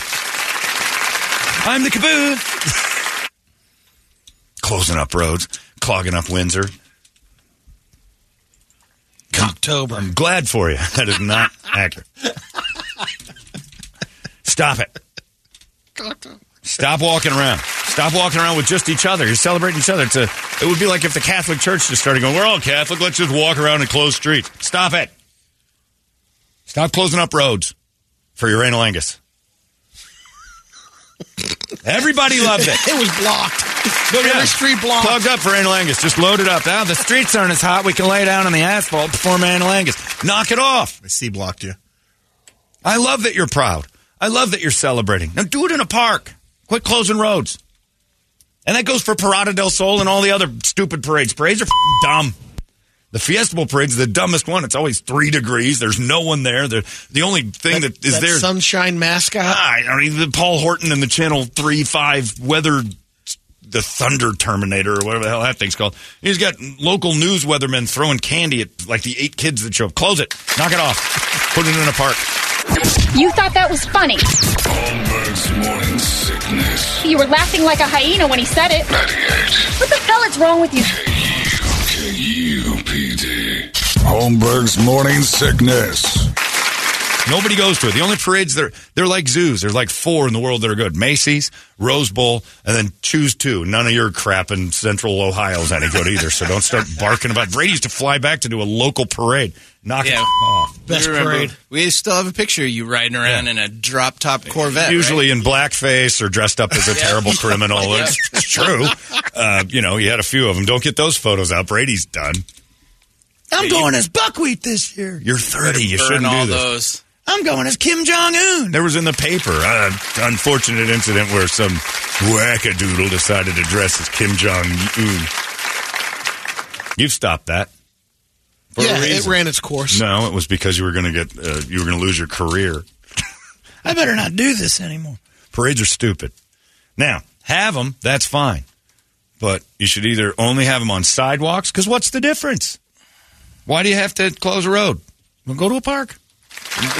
[SPEAKER 1] I'm the caboose. Closing up roads, clogging up Windsor.
[SPEAKER 3] October.
[SPEAKER 1] I'm glad for you. That is not accurate. Stop it. Stop walking around. Stop walking around with just each other. You're celebrating each other. It's a, it would be like if the Catholic Church just started going, we're all Catholic. Let's just walk around and close streets. Stop it. Stop closing up roads for your analangus. Everybody loved it.
[SPEAKER 3] It was blocked.
[SPEAKER 1] Look
[SPEAKER 3] Every street blocked.
[SPEAKER 1] Plugged up for analangus. Just load it up. Now the streets aren't as hot. We can lay down on the asphalt before analangus. Knock it off.
[SPEAKER 2] I C blocked you.
[SPEAKER 1] I love that you're proud. I love that you're celebrating. Now do it in a park. Quit closing roads. And that goes for Parada del Sol and all the other stupid parades. Parades are dumb. The Fiesta Bowl parade's the dumbest one. It's always three degrees. There's no one there. The, the only thing that, is
[SPEAKER 3] that
[SPEAKER 1] there.
[SPEAKER 3] sunshine mascot.
[SPEAKER 1] Ah, I don't even Paul Horton and the Channel Three Five weather, the Thunder Terminator or whatever the hell that thing's called. He's got local news weathermen throwing candy at like the eight kids that show up. Close it, knock it off, put it in a park.
[SPEAKER 5] You thought that was funny.
[SPEAKER 6] Holmberg's morning sickness.
[SPEAKER 5] You were laughing like a hyena when he said it.
[SPEAKER 6] 98
[SPEAKER 5] What the hell is wrong with you?
[SPEAKER 6] KUPD. Holmberg's morning sickness.
[SPEAKER 1] Nobody goes to it. The only parades they're they're like zoos. There's like four in the world that are good: Macy's, Rose Bowl, and then choose two. None of your crap in Central Ohio's any good either. So don't start barking about. Brady used to fly back to do a local parade. Knock
[SPEAKER 4] Yeah.
[SPEAKER 1] it off.
[SPEAKER 3] Best
[SPEAKER 4] remember-
[SPEAKER 3] parade.
[SPEAKER 4] We still have a picture of you riding around in a drop top Corvette.
[SPEAKER 1] Usually in blackface or dressed up as a terrible criminal.
[SPEAKER 4] Yeah.
[SPEAKER 1] It's, it's true. Uh, you know, you had a few of them. Don't get those photos out. Brady's done. I'm going as buckwheat this year. You're 30. You
[SPEAKER 4] Burn
[SPEAKER 1] shouldn't
[SPEAKER 4] all
[SPEAKER 1] do this.
[SPEAKER 4] those.
[SPEAKER 1] I'm going as Kim Jong Un. There was in the paper an unfortunate incident where some wackadoodle decided to dress as Kim Jong Un. You've stopped that. For a
[SPEAKER 3] yeah, it ran its course.
[SPEAKER 1] No, it was because you were going to get uh, you were going to lose your career. I better not do this anymore. Parades are stupid. Now, have them, that's fine. But you should either only have them on sidewalks because what's the difference? Why do you have to close a road? Well, go to a park.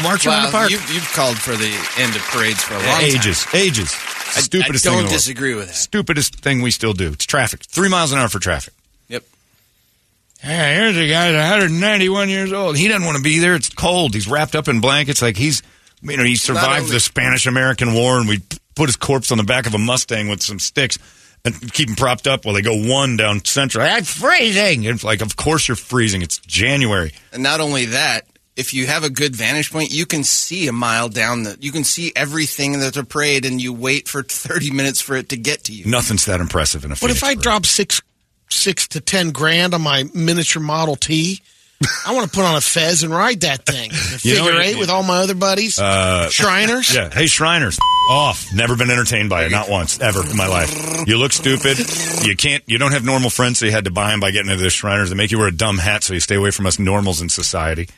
[SPEAKER 1] March around the park.
[SPEAKER 4] you, you've called for the end of parades for a long time.
[SPEAKER 1] ages, ages.
[SPEAKER 4] I,
[SPEAKER 1] Stupidest
[SPEAKER 4] I
[SPEAKER 1] thing
[SPEAKER 4] don't
[SPEAKER 1] the world.
[SPEAKER 4] disagree with that.
[SPEAKER 1] Stupidest thing we still do. It's traffic. Three miles an hour for traffic.
[SPEAKER 4] Yep.
[SPEAKER 1] Hey, here's a guy that's 191 years old. He doesn't want to be there. It's cold. He's wrapped up in blankets. Like he's, you know, he survived
[SPEAKER 4] only-
[SPEAKER 1] the Spanish American War, and we put his corpse on the back of a Mustang with some sticks and keep him propped up while they go one down Central. I'm freezing. It's like, of course you're freezing. It's January.
[SPEAKER 4] And not only that, if you have a good vantage point, you can see a mile down the. You can see everything that's a parade, and you wait for thirty minutes for it to get to you.
[SPEAKER 1] Nothing's that impressive in a.
[SPEAKER 3] What if I
[SPEAKER 1] parade.
[SPEAKER 3] drop six, six to ten grand on my miniature Model T? I want to put on a fez and ride that thing. A
[SPEAKER 1] You know
[SPEAKER 3] figure
[SPEAKER 1] what-
[SPEAKER 3] eight with all my other buddies. uh, Shriners.
[SPEAKER 1] Yeah. Hey, Shriners. Off. Never been entertained by it. Not once. Ever in my life. You look stupid. You can't, you don't have normal friends, so you had to buy them by getting into the Shriners. They make you wear a dumb hat so you stay away from us normals in society.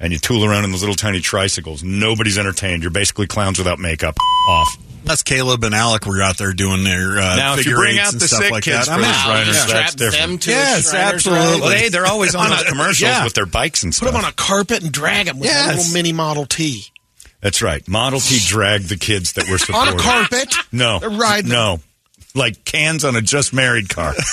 [SPEAKER 1] And you tool around in those little tiny tricycles. Nobody's entertained. You're basically clowns without makeup. Off.
[SPEAKER 2] That's Caleb and Alec were out there doing their uh,
[SPEAKER 1] Now, if you
[SPEAKER 2] figure
[SPEAKER 1] bring
[SPEAKER 2] eights
[SPEAKER 1] out
[SPEAKER 2] and
[SPEAKER 1] the
[SPEAKER 2] stuff
[SPEAKER 1] sick
[SPEAKER 2] like
[SPEAKER 1] kids
[SPEAKER 2] that.
[SPEAKER 1] for
[SPEAKER 2] I'm
[SPEAKER 1] the
[SPEAKER 2] in.
[SPEAKER 1] Shriners,
[SPEAKER 4] You
[SPEAKER 1] that's
[SPEAKER 4] strap
[SPEAKER 1] different.
[SPEAKER 4] them to
[SPEAKER 2] Yes,
[SPEAKER 4] the Shriners
[SPEAKER 2] absolutely.
[SPEAKER 4] ride.
[SPEAKER 1] Well, they, they're always on those commercials
[SPEAKER 2] Yeah.
[SPEAKER 1] with their bikes and stuff.
[SPEAKER 3] Put them on a carpet and drag them with
[SPEAKER 2] Yes.
[SPEAKER 3] a little mini Model T.
[SPEAKER 1] That's right. Model T dragged the kids that were
[SPEAKER 3] On a carpet.
[SPEAKER 1] No.
[SPEAKER 3] They're riding.
[SPEAKER 1] No. Like cans on a just married car.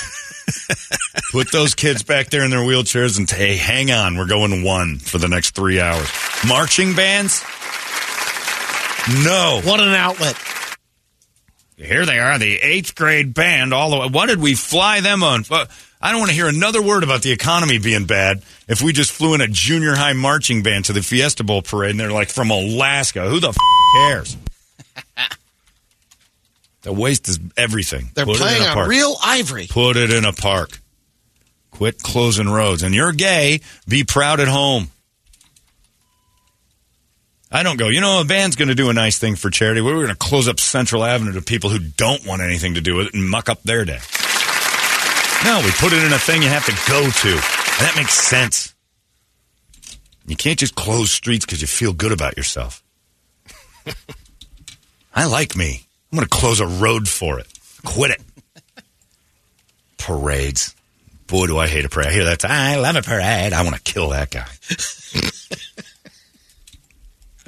[SPEAKER 1] Put those kids back there in their wheelchairs and hey, hang on, we're going one for the next three hours. Marching bands. No.
[SPEAKER 3] What an outlet.
[SPEAKER 1] Here they are, the eighth grade band. All the way. What did we fly them on? I don't want to hear another word about the economy being bad. If we just flew in a junior high marching band to the Fiesta Bowl parade and they're like from Alaska, who the f- cares? the waste is everything.
[SPEAKER 3] They're
[SPEAKER 1] Put
[SPEAKER 3] playing on real ivory.
[SPEAKER 1] Put it in a park. Quit closing roads. And you're gay, be proud at home. I don't go, you know, a band's going to do a nice thing for charity. We're going to close up Central Avenue to people who don't want anything to do with it and muck up their day. No, we put it in a thing you have to go to. And that makes sense. You can't just close streets because you feel good about yourself. I like me. I'm going to close a road for it. Quit it. Parades. Boy, do I hate a parade. I hear that. I love a parade. I want to kill that guy.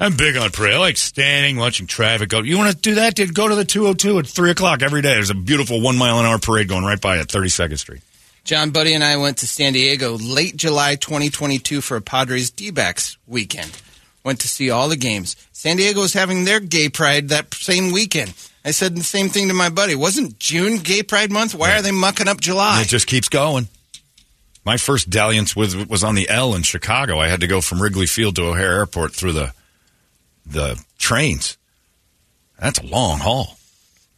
[SPEAKER 1] I'm big on parade. I like standing, watching traffic go. You want to do that? Dude, go to the 202 at 3 o'clock every day. There's a beautiful one mile an hour parade going right by at 32nd Street.
[SPEAKER 4] John Buddy and I went to San Diego late July 2022 for a Padres D-backs weekend. Went to see all the games. San Diego was having their gay pride that same weekend. I said the same thing to my buddy. Wasn't June gay pride month? Why are they mucking up July?
[SPEAKER 1] It just keeps going. My first dalliance was was on the L in Chicago. I had to go from Wrigley Field to O'Hare Airport through the the trains. That's a long haul.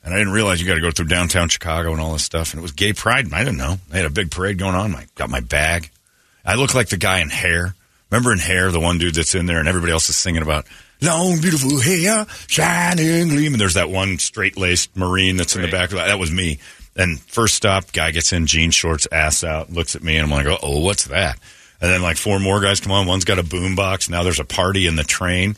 [SPEAKER 1] And I didn't realize you got to go through downtown Chicago and all this stuff. And it was gay pride. I didn't know. They had a big parade going on. I got my bag. I look like the guy in Hair. Remember in Hair, the one dude that's in there and everybody else is singing about long, beautiful hair, shining, gleaming. There's that one straight laced Marine that's in the back. That was me. And first stop, guy gets in jean shorts, ass out, looks at me, and I'm like, oh, what's that? And then like four more guys come on. One's got a boom box. Now there's a party in the train.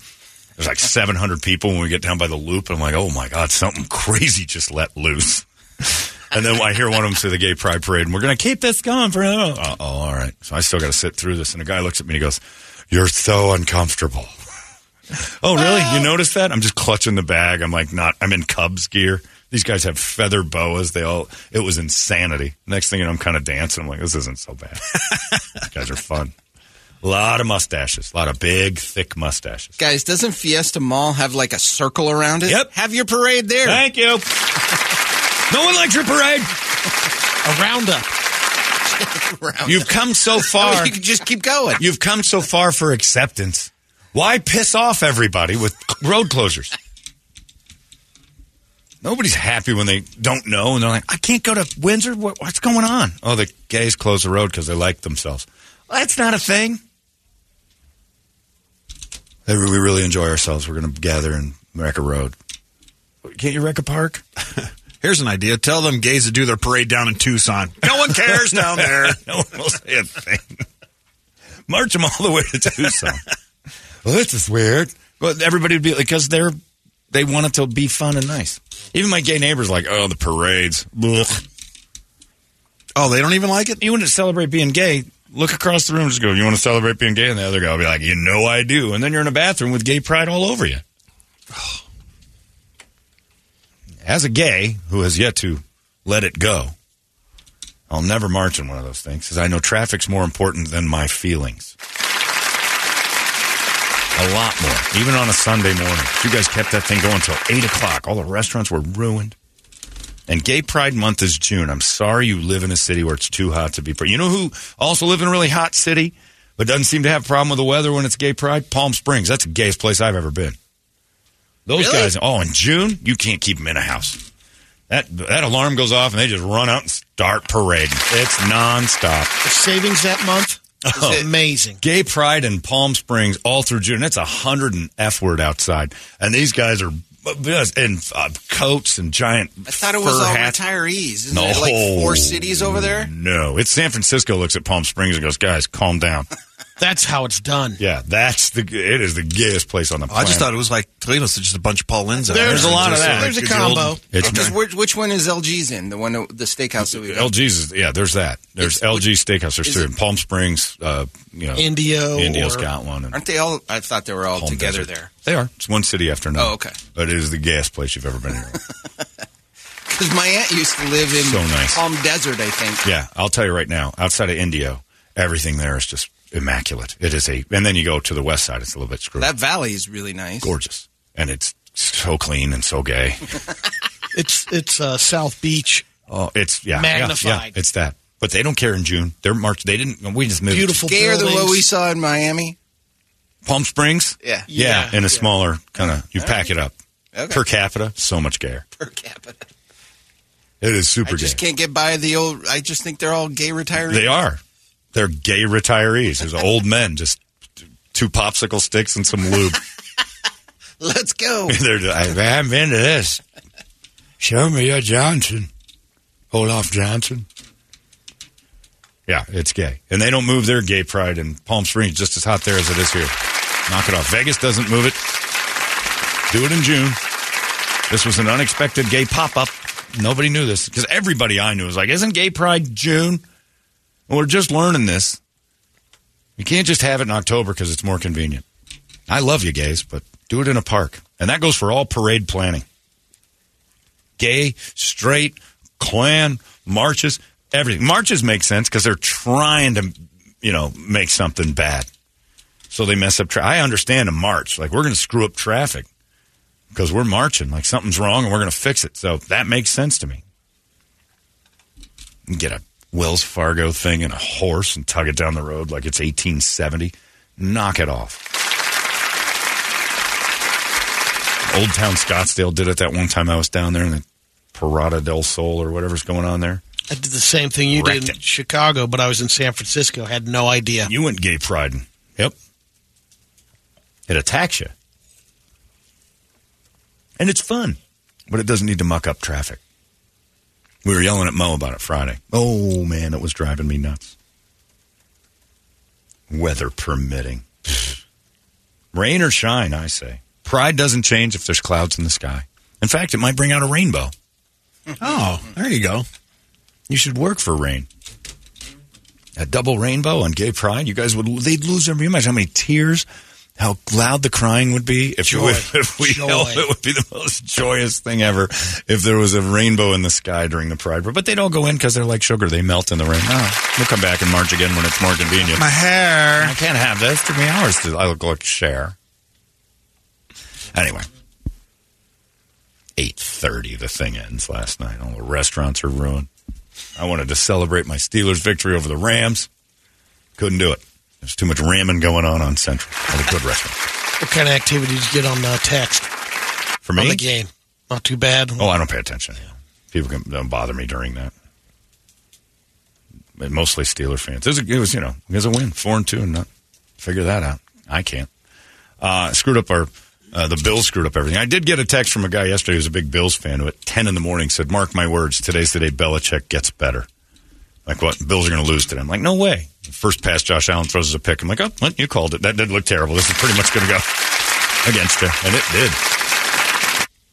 [SPEAKER 1] There's like 700 people when we get down by the loop. I'm like, oh my God, something crazy just let loose. And then I hear one of them say the gay pride parade, and we're going to keep this going for. Oh, oh, all right. So I still got to sit through this. And a guy looks at me and he goes, You're so uncomfortable. oh, really? You noticed that? I'm just clutching the bag. I'm like, not, I'm in Cubs gear. These guys have feather boas. They all, it was insanity. Next thing you know, I'm kind of dancing. I'm like, this isn't so bad. These guys are fun. A lot of mustaches, a lot of big, thick mustaches.
[SPEAKER 4] Guys, doesn't Fiesta Mall have like a circle around it?
[SPEAKER 1] Yep.
[SPEAKER 4] Have your parade there.
[SPEAKER 1] Thank you. no one likes your parade.
[SPEAKER 3] A roundup.
[SPEAKER 4] Around
[SPEAKER 1] You've come so oh, far.
[SPEAKER 4] you can just keep going.
[SPEAKER 1] You've come so far for acceptance. Why piss off everybody with road closures? Nobody's happy when they don't know and they're like, I can't go to Windsor. What, what's going on? Oh, the gays close the road because they like themselves. Well, that's not a thing. We really enjoy ourselves. We're going to gather and wreck a road. Can't you wreck a park?
[SPEAKER 2] Here's an idea. Tell them gays to do their parade down in Tucson. No one cares down there.
[SPEAKER 1] no one will say a thing. March them all the way to Tucson. well, this is weird. Well, everybody would be because they're they want it to be fun and nice. Even my gay neighbors like, oh, the parades. Ugh.
[SPEAKER 2] Oh, they don't even like it?
[SPEAKER 1] You want to celebrate being gay? Look across the room, and just go. You want to celebrate being gay? And the other guy will be like, you know, I do. And then you're in a bathroom with gay pride all over you. As a gay who has yet to let it go, I'll never march in one of those things because I know traffic's more important than my feelings. A lot more, even on a Sunday morning. You guys kept that thing going till eight o'clock. All the restaurants were ruined. And Gay Pride Month is June. I'm sorry you live in a city where it's too hot to be. You know who also live in a really hot city, but doesn't seem to have a problem with the weather when it's Gay Pride? Palm Springs. That's the gayest place I've ever been. Those
[SPEAKER 4] Really?
[SPEAKER 1] guys. Oh, in June, you can't keep them in a house. That that alarm goes off and they just run out and start parading. It's nonstop.
[SPEAKER 3] The savings that month
[SPEAKER 1] Oh.
[SPEAKER 3] amazing.
[SPEAKER 1] Gay Pride in Palm Springs all through June. It's a hundred and f word outside, and these guys are in uh, coats and giant.
[SPEAKER 4] I thought it was all
[SPEAKER 1] hats.
[SPEAKER 4] retirees. Isn't
[SPEAKER 1] No.
[SPEAKER 4] it like four cities over there?
[SPEAKER 1] No, it's San Francisco. Looks at Palm Springs and goes, "Guys, calm down."
[SPEAKER 3] That's how it's done.
[SPEAKER 1] yeah, that's the. It is the gayest place on the planet.
[SPEAKER 2] I
[SPEAKER 1] planet.
[SPEAKER 2] just thought it was like Toledo's just a bunch of Paul Lyndes.
[SPEAKER 1] There's
[SPEAKER 2] there.
[SPEAKER 1] a lot of
[SPEAKER 2] Just
[SPEAKER 1] that.
[SPEAKER 2] like
[SPEAKER 3] There's a combo.
[SPEAKER 1] It's
[SPEAKER 4] Because
[SPEAKER 1] not-
[SPEAKER 4] which, which one is LG's in? The one, the steakhouse that we?
[SPEAKER 1] LG's. Is, yeah, there's that. There's
[SPEAKER 4] It's-
[SPEAKER 1] LG Steakhouse. There's
[SPEAKER 4] is
[SPEAKER 1] three in Palm Springs. Uh, you know,
[SPEAKER 3] Indio.
[SPEAKER 1] India's
[SPEAKER 3] or-
[SPEAKER 1] got one. And
[SPEAKER 4] Aren't they all? I thought they were all
[SPEAKER 1] Palm
[SPEAKER 4] together
[SPEAKER 1] Desert.
[SPEAKER 4] there.
[SPEAKER 1] They are. It's one city after another.
[SPEAKER 4] Oh, okay.
[SPEAKER 1] But it is the gayest place you've ever been in.
[SPEAKER 4] Because my aunt used to live in
[SPEAKER 1] So nice.
[SPEAKER 4] Palm Desert, I think.
[SPEAKER 1] Yeah, I'll tell you right now. Outside of Indio, everything there is just immaculate. It is a, and then you go to the west side, it's a little bit screwed.
[SPEAKER 4] That valley is really nice.
[SPEAKER 1] gorgeous, and it's So clean and so gay.
[SPEAKER 3] It's it's uh, South Beach.
[SPEAKER 1] Oh, it's yeah, yeah,
[SPEAKER 3] Magnified.
[SPEAKER 1] Yeah, it's that. But they don't care in June. They're March. They didn't. We just moved.
[SPEAKER 3] Beautiful
[SPEAKER 4] Gayer than what we saw in Miami.
[SPEAKER 1] Palm Springs.
[SPEAKER 4] Yeah.
[SPEAKER 1] Yeah,
[SPEAKER 3] Yeah,
[SPEAKER 1] in a
[SPEAKER 3] yeah.
[SPEAKER 1] smaller kind of. You pack it up.
[SPEAKER 4] Okay.
[SPEAKER 1] Per capita, so much gayer.
[SPEAKER 4] Per capita.
[SPEAKER 1] It is super gay.
[SPEAKER 4] I just
[SPEAKER 1] gay.
[SPEAKER 4] can't get by the old. I just think they're all gay retirees.
[SPEAKER 1] They are. They're gay retirees. There's old men, just two popsicle sticks and some lube.
[SPEAKER 4] Let's go.
[SPEAKER 1] They're I'm into this. Show me your Johnson. Olaf Johnson. Yeah, it's gay. And they don't move their gay pride in Palm Springs just as hot there as it is here. Knock it off. Vegas doesn't move it. Do it in June. This was an unexpected gay pop up. Nobody knew this because everybody I knew was like, Isn't gay pride June? We're just learning this. You can't just have it in October because it's more convenient. I love you gays, but do it in a park. And that goes for all parade planning. Gay, straight, Klan, marches, everything. Marches make sense because they're trying to, you know, make something bad. So they mess up. Tra- I understand a march. Like, we're going to screw up traffic because we're marching. Like, something's wrong and we're going to fix it. So that makes sense to me. Get a Wells Fargo thing and a horse and tug it down the road like it's 1870. Knock it off. Old Town Scottsdale did it that one time I was down there in the Parada del Sol or whatever's going on there.
[SPEAKER 3] I did the same thing you
[SPEAKER 1] Wrecked
[SPEAKER 3] did in
[SPEAKER 1] it.
[SPEAKER 3] Chicago, but I was in San Francisco. Had no idea.
[SPEAKER 1] You went gay pride. Yep. It attacks you. And it's fun, but it doesn't need to muck up traffic. We were yelling at Mo about it Friday. Oh, man, it was driving me nuts. Weather permitting. Rain or shine, I say. Pride doesn't change if there's clouds in the sky. In fact, it might bring out a rainbow.
[SPEAKER 2] Oh, there you go.
[SPEAKER 1] You should work for rain. A double rainbow on gay pride. You guys would they'd lose. You imagine how many tears, how loud the crying would be if,
[SPEAKER 3] Joy.
[SPEAKER 1] we, if we held. It would be the most joyous thing ever if there was a rainbow in the sky during the pride. But they'd all go in because they're like sugar. They melt in the rain. Oh, we'll come back and march again when it's more convenient.
[SPEAKER 2] My hair.
[SPEAKER 1] I can't have this. It took me hours to. I look like Cher. Anyway, eight thirty. The thing ends last night. All the restaurants are ruined. I wanted to celebrate my Steelers' victory over the Rams. Couldn't do it. There's too much ramming going on on Central. All the good restaurants.
[SPEAKER 3] What kind of activity did you get on uh, text
[SPEAKER 1] For me?
[SPEAKER 3] on the game? Not too bad.
[SPEAKER 1] oh, I don't pay attention. People can, don't bother me during that. But mostly Steeler fans. It was, a, it was, you know, it was a win, four and two, and not figure that out. I can't. Uh, screwed up our. Uh, the Bills screwed up everything. I did get a text from a guy yesterday who's a big Bills fan who at 10 in the morning said, Mark my words, today's the day Belichick gets better. Like, what? Bills are going to lose today. I'm like, no way. First pass, Josh Allen throws us a pick. I'm like, oh, well, you called it. That did look terrible. This is pretty much going to go against you. And it did.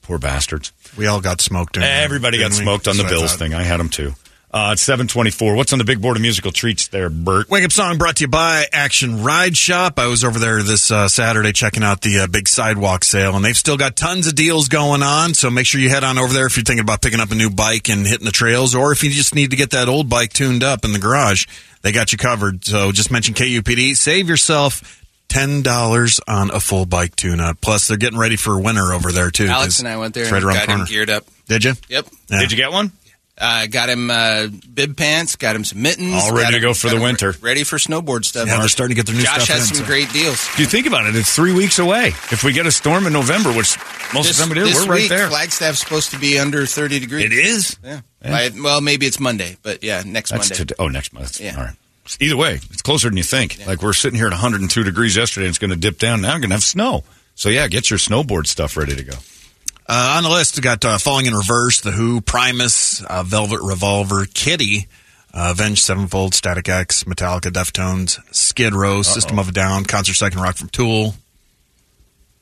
[SPEAKER 1] Poor bastards.
[SPEAKER 2] We all got smoked.
[SPEAKER 1] Everybody got
[SPEAKER 2] we?
[SPEAKER 1] smoked on the
[SPEAKER 2] what
[SPEAKER 1] Bills thing. I had them too. Uh, it's 724. What's on the big board of musical treats there, Bert?
[SPEAKER 2] Wake up song brought to you by Action Ride Shop. I was over there this uh, Saturday checking out the uh, big sidewalk sale, and they've still got tons of deals going on. So make sure you head on over there if you're thinking about picking up a new bike and hitting the trails, or if you just need to get that old bike tuned up in the garage. They got you covered. So just mention KUPD. Save yourself ten dollars on a full bike tune-up. Plus, they're getting ready for winter over there too.
[SPEAKER 4] Alex
[SPEAKER 2] 'cause
[SPEAKER 4] and I went there
[SPEAKER 2] it's
[SPEAKER 4] and
[SPEAKER 2] right around
[SPEAKER 4] got
[SPEAKER 2] the corner.
[SPEAKER 4] him geared up.
[SPEAKER 2] Did you?
[SPEAKER 4] Yep.
[SPEAKER 2] Yeah.
[SPEAKER 1] Did you get one?
[SPEAKER 4] Uh, got him uh, bib pants, got him some mittens.
[SPEAKER 1] All ready to
[SPEAKER 4] him-
[SPEAKER 1] go for the winter.
[SPEAKER 4] re- ready for snowboard stuff.
[SPEAKER 2] Yeah, they're starting to get their new
[SPEAKER 4] Josh
[SPEAKER 2] stuff
[SPEAKER 4] has
[SPEAKER 2] in,
[SPEAKER 4] some
[SPEAKER 2] so-
[SPEAKER 4] great deals.
[SPEAKER 1] If you think about it, it's three weeks away. If we get a storm in November, which most
[SPEAKER 4] This,
[SPEAKER 1] of them do, we're right
[SPEAKER 4] week,
[SPEAKER 1] there.
[SPEAKER 4] Flagstaff's supposed to be under 30 degrees.
[SPEAKER 1] It is?
[SPEAKER 4] Yeah.
[SPEAKER 1] Yeah.
[SPEAKER 4] By- well, maybe it's Monday, but yeah, next
[SPEAKER 1] That's
[SPEAKER 4] Monday.
[SPEAKER 1] today. Oh, next month.
[SPEAKER 4] Yeah.
[SPEAKER 1] All right. Either way, it's closer than you think. Like we're sitting here at 102 degrees yesterday, and it's going to dip down. Now we're going to have snow. So yeah, get your snowboard stuff ready to go.
[SPEAKER 2] Uh, on the list, we got uh, Falling in Reverse, The Who, Primus, uh, Velvet Revolver, Kittie, uh, Avenged Sevenfold, Static X, Metallica, Deftones, Skid Row, System of a Down, Concert Second Rock from Tool.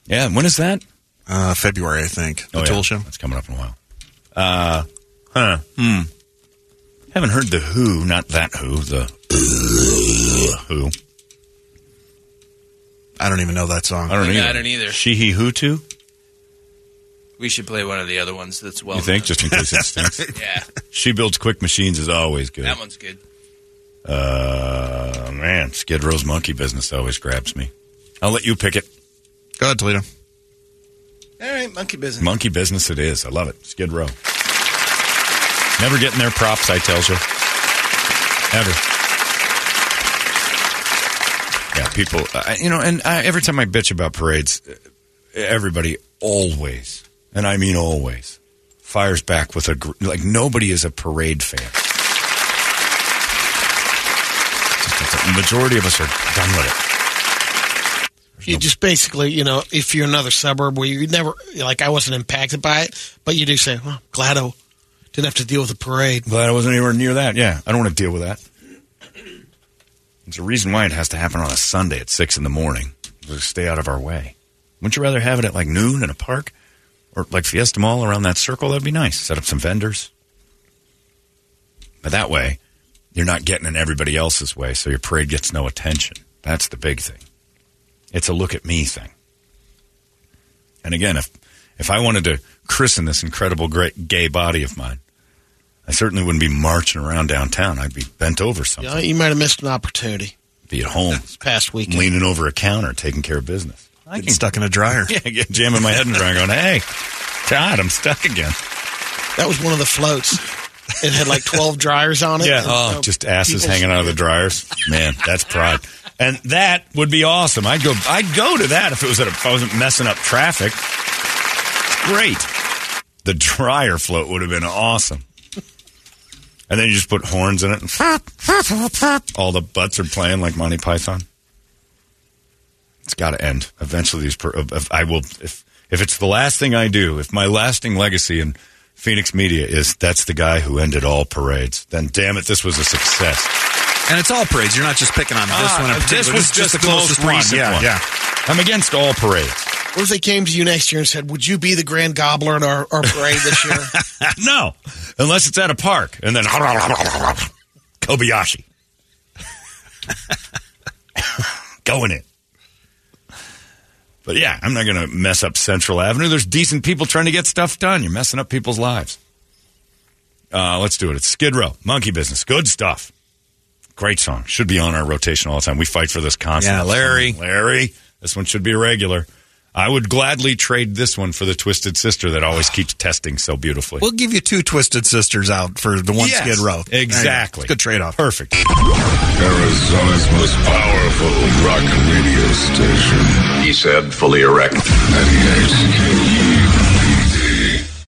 [SPEAKER 1] Yeah. When is that?
[SPEAKER 2] Uh, February, I think. The
[SPEAKER 1] Oh,
[SPEAKER 2] Tool
[SPEAKER 1] yeah.
[SPEAKER 2] show.
[SPEAKER 1] That's coming up in a while. Uh, huh. Hmm. Haven't heard the Who, not that Who, the Who.
[SPEAKER 2] I don't even know that song.
[SPEAKER 1] I don't
[SPEAKER 4] Yeah,
[SPEAKER 1] either.
[SPEAKER 4] I don't either.
[SPEAKER 1] She, he, who, too?
[SPEAKER 4] We should play one of the other ones that's well
[SPEAKER 1] You think, just in case it stinks?
[SPEAKER 4] Yeah,
[SPEAKER 1] she builds quick machines is always good.
[SPEAKER 4] that one's good.
[SPEAKER 1] Uh, man, Skid Row's monkey business always grabs me. I'll let you pick it.
[SPEAKER 2] Go ahead, Toledo.
[SPEAKER 4] All right. Monkey business.
[SPEAKER 1] Monkey business it is. I love it. Skid Row. Never getting their props, I tells you. Ever. Yeah, people, uh, you know, and I, every time I bitch about parades, uh, everybody always, and I mean always, fires back with a, gr- like, nobody is a parade fan. The majority of us are done with it.
[SPEAKER 3] You just basically, you know, if you're another suburb where you never, like, I wasn't impacted by it, but you do say, well, glad I didn't have to deal with the parade.
[SPEAKER 1] Glad I wasn't anywhere near that. Yeah, I don't want to deal with that. There's a reason why it has to happen on a Sunday at six in the morning. To stay out of our way. Wouldn't you rather have it at like noon in a park, or like Fiesta Mall around that circle? That'd be nice. Set up some vendors. But that way, you're not getting in everybody else's way, so your parade gets no attention. That's the big thing. It's a look at me thing. And again, if if I wanted to christen this incredible great gay body of mine, I certainly wouldn't be marching around downtown. I'd be bent over something.
[SPEAKER 3] You, might have missed an opportunity
[SPEAKER 1] Be at home,
[SPEAKER 3] this past weekend.
[SPEAKER 1] leaning over a counter, taking care of business. I
[SPEAKER 2] Getting stuck in a dryer.
[SPEAKER 1] Yeah, get jamming my head in the dryer, going, "Hey, God, I'm stuck again."
[SPEAKER 3] That was one of the floats. It had like 12 dryers on it.
[SPEAKER 1] Yeah,
[SPEAKER 3] And,
[SPEAKER 1] oh, just asses hanging out of the dryers. Man, that's pride. And that would be awesome. I'd go. I'd go to that if it was at a, if I wasn't messing up traffic. Great. The dryer float would have been awesome. And then you just put horns in it, and all the butts are playing like Monty Python. It's got to end eventually. These, per- if I will, if if it's the last thing I do, if my lasting legacy in Phoenix media is that's the guy who ended all parades, then damn it, this was a success.
[SPEAKER 2] And it's all parades. You're not just picking on this
[SPEAKER 1] Ah,
[SPEAKER 2] one in
[SPEAKER 1] this
[SPEAKER 2] particular.
[SPEAKER 1] was
[SPEAKER 2] This is
[SPEAKER 1] just
[SPEAKER 2] the
[SPEAKER 1] the most
[SPEAKER 2] closest one.
[SPEAKER 1] recent
[SPEAKER 2] Yeah,
[SPEAKER 1] one.
[SPEAKER 2] yeah.
[SPEAKER 1] I'm against all parades.
[SPEAKER 3] What if they came to you next year and said, Would you be the grand gobbler in our, our parade this year?
[SPEAKER 1] no, unless it's at a park, and then Kobayashi going in. But yeah, I'm not going to mess up Central Avenue. There's decent people trying to get stuff done. You're messing up people's lives. Uh, let's do it. It's Skid Row, Monkey Business, good stuff. Great song. Should be on our rotation all the time. We fight for this constantly.
[SPEAKER 2] Yeah, Larry.
[SPEAKER 1] Larry. This one should be a regular. I would gladly trade this one for the Twisted Sister that always ah. keeps testing so beautifully.
[SPEAKER 2] We'll give you two Twisted Sisters out for the one
[SPEAKER 1] Yes,
[SPEAKER 2] Skid Row. There you go.
[SPEAKER 1] Exactly.
[SPEAKER 2] It's a Good trade off.
[SPEAKER 1] Perfect.
[SPEAKER 6] Arizona's most powerful rock radio station.
[SPEAKER 8] He said, fully erect.
[SPEAKER 6] 98